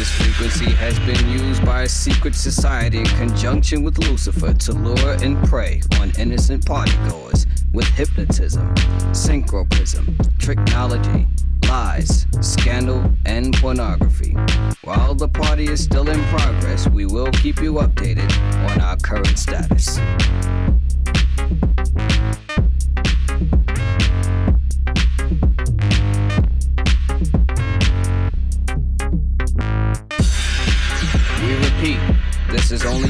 This frequency has been used by a secret society in conjunction with Lucifer to lure and prey on innocent partygoers with hypnotism, synchroprism, tricknology, lies, scandal, and pornography. While the party is still in progress, we will keep you updated on our current status.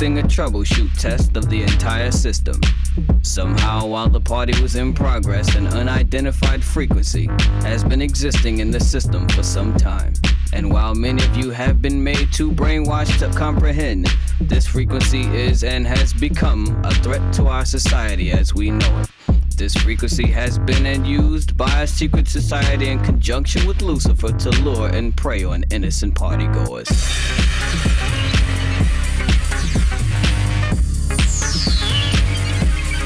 Conducting a troubleshoot test of the entire system. Somehow, while the party was in progress, an unidentified frequency has been existing in the system for some time. And while many of you have been made too brainwashed to comprehend, this frequency is and has become a threat to our society as we know it. This frequency has been and used by a secret society in conjunction with Lucifer to lure and prey on innocent partygoers.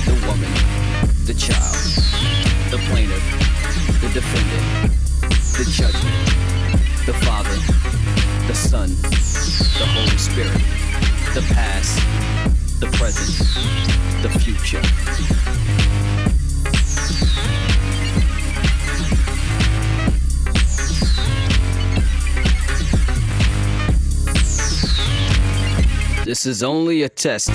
the woman, the child, the plaintiff, the defendant, the judgment, the Father, the Son, the Holy Spirit, the past, the present, the future. This is only a test.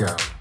Let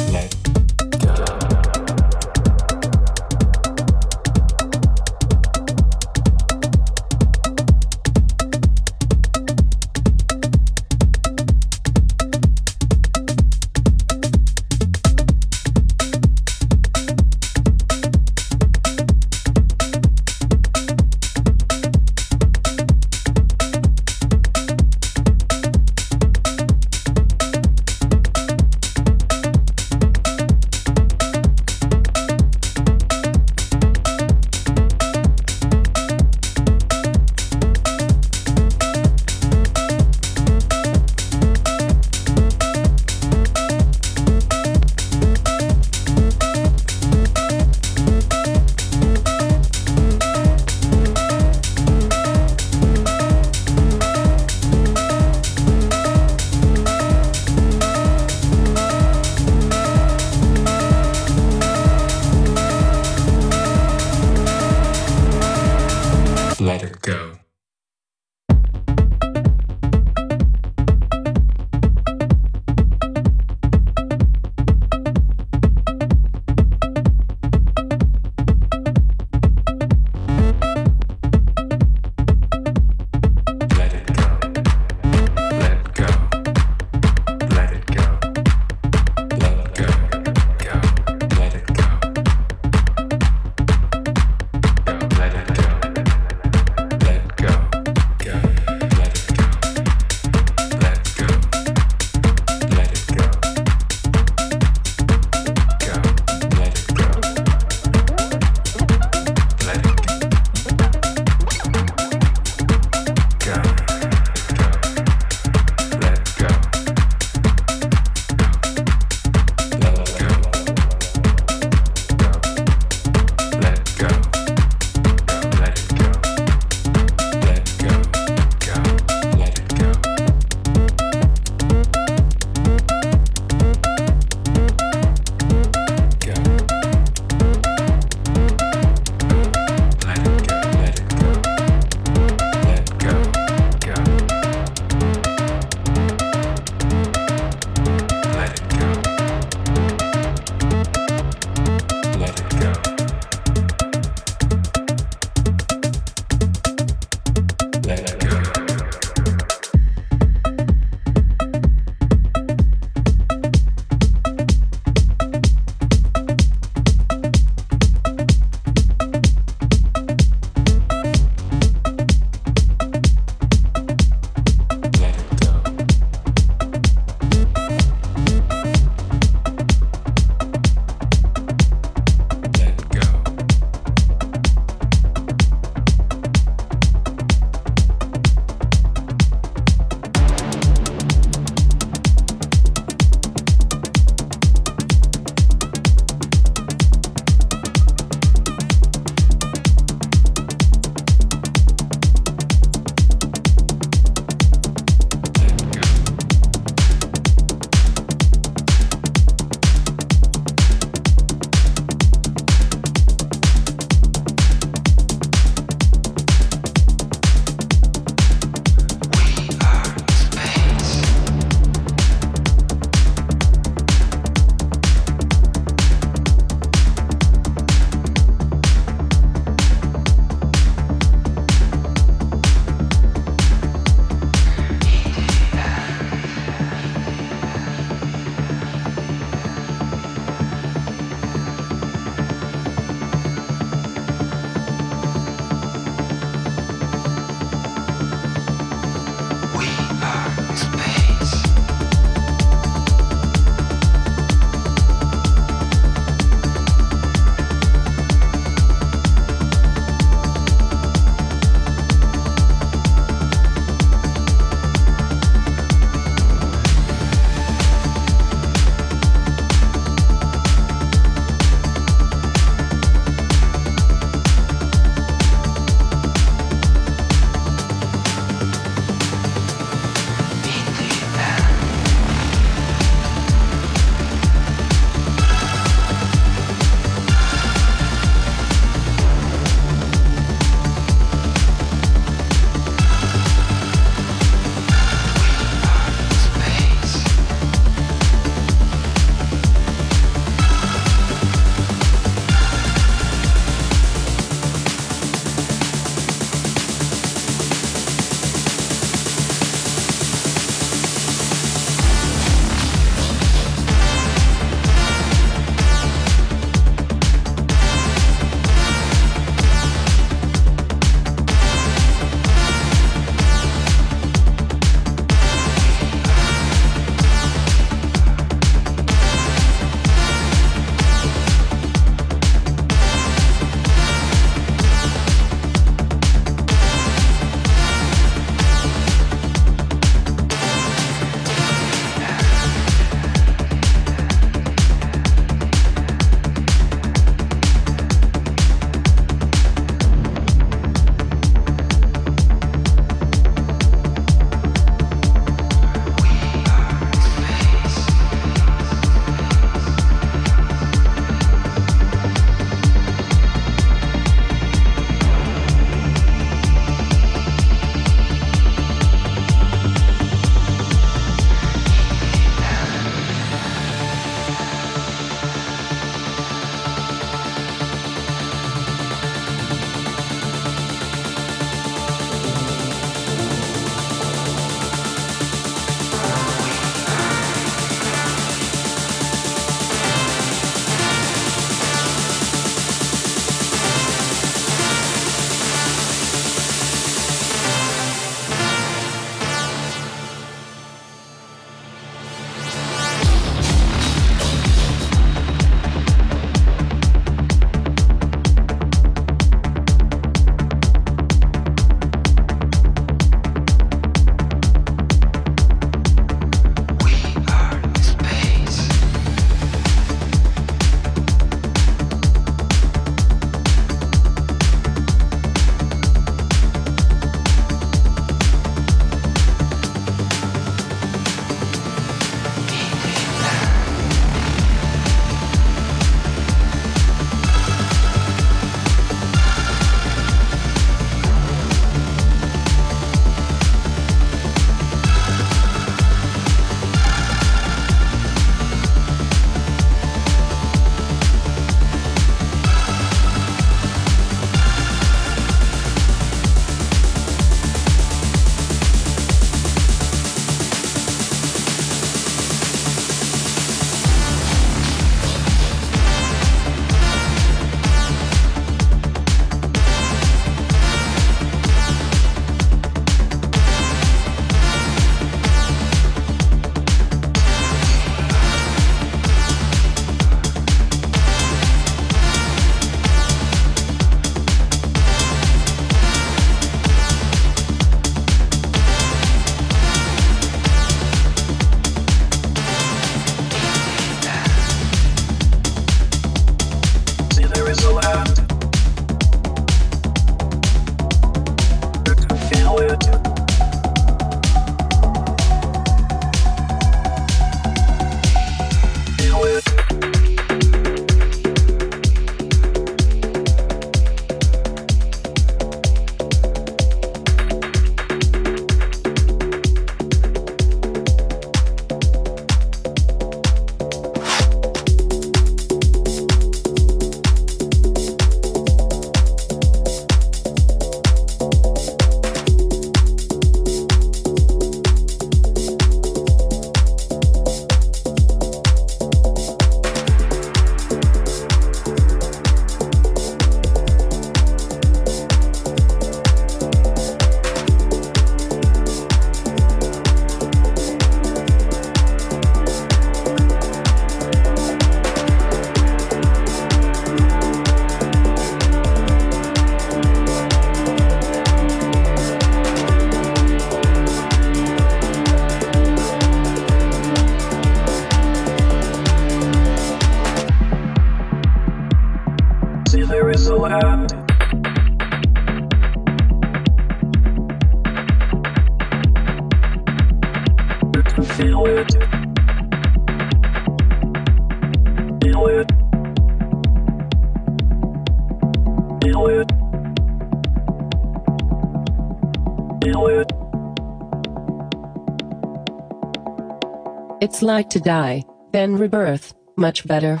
Like to die, then rebirth, much better.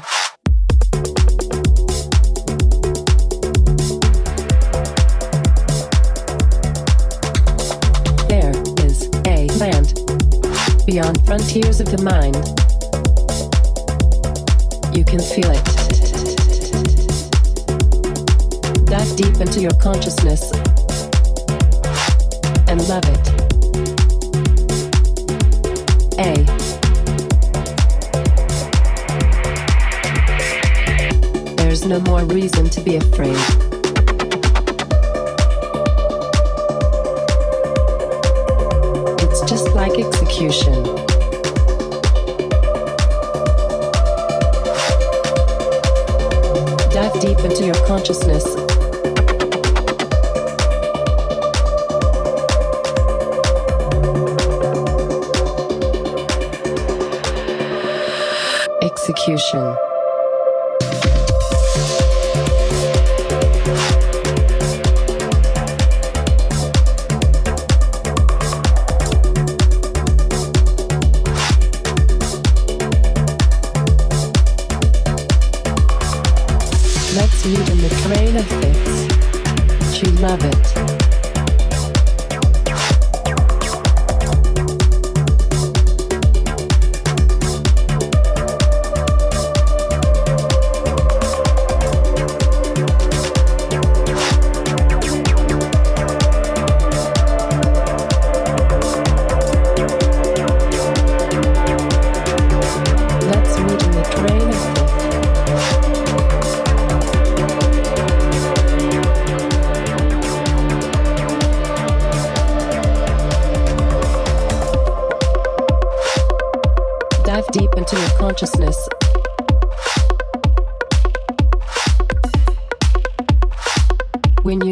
There is a land beyond frontiers of the mind. You can feel it. Dive deep into your consciousness and love it. There's no more reason to be afraid. It's just like execution. Dive deep into your consciousness. Execution.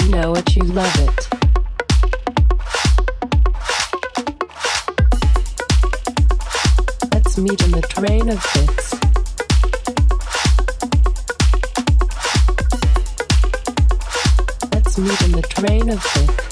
You know it, you love it. Let's meet in the train of fits. Let's meet in the train of fits.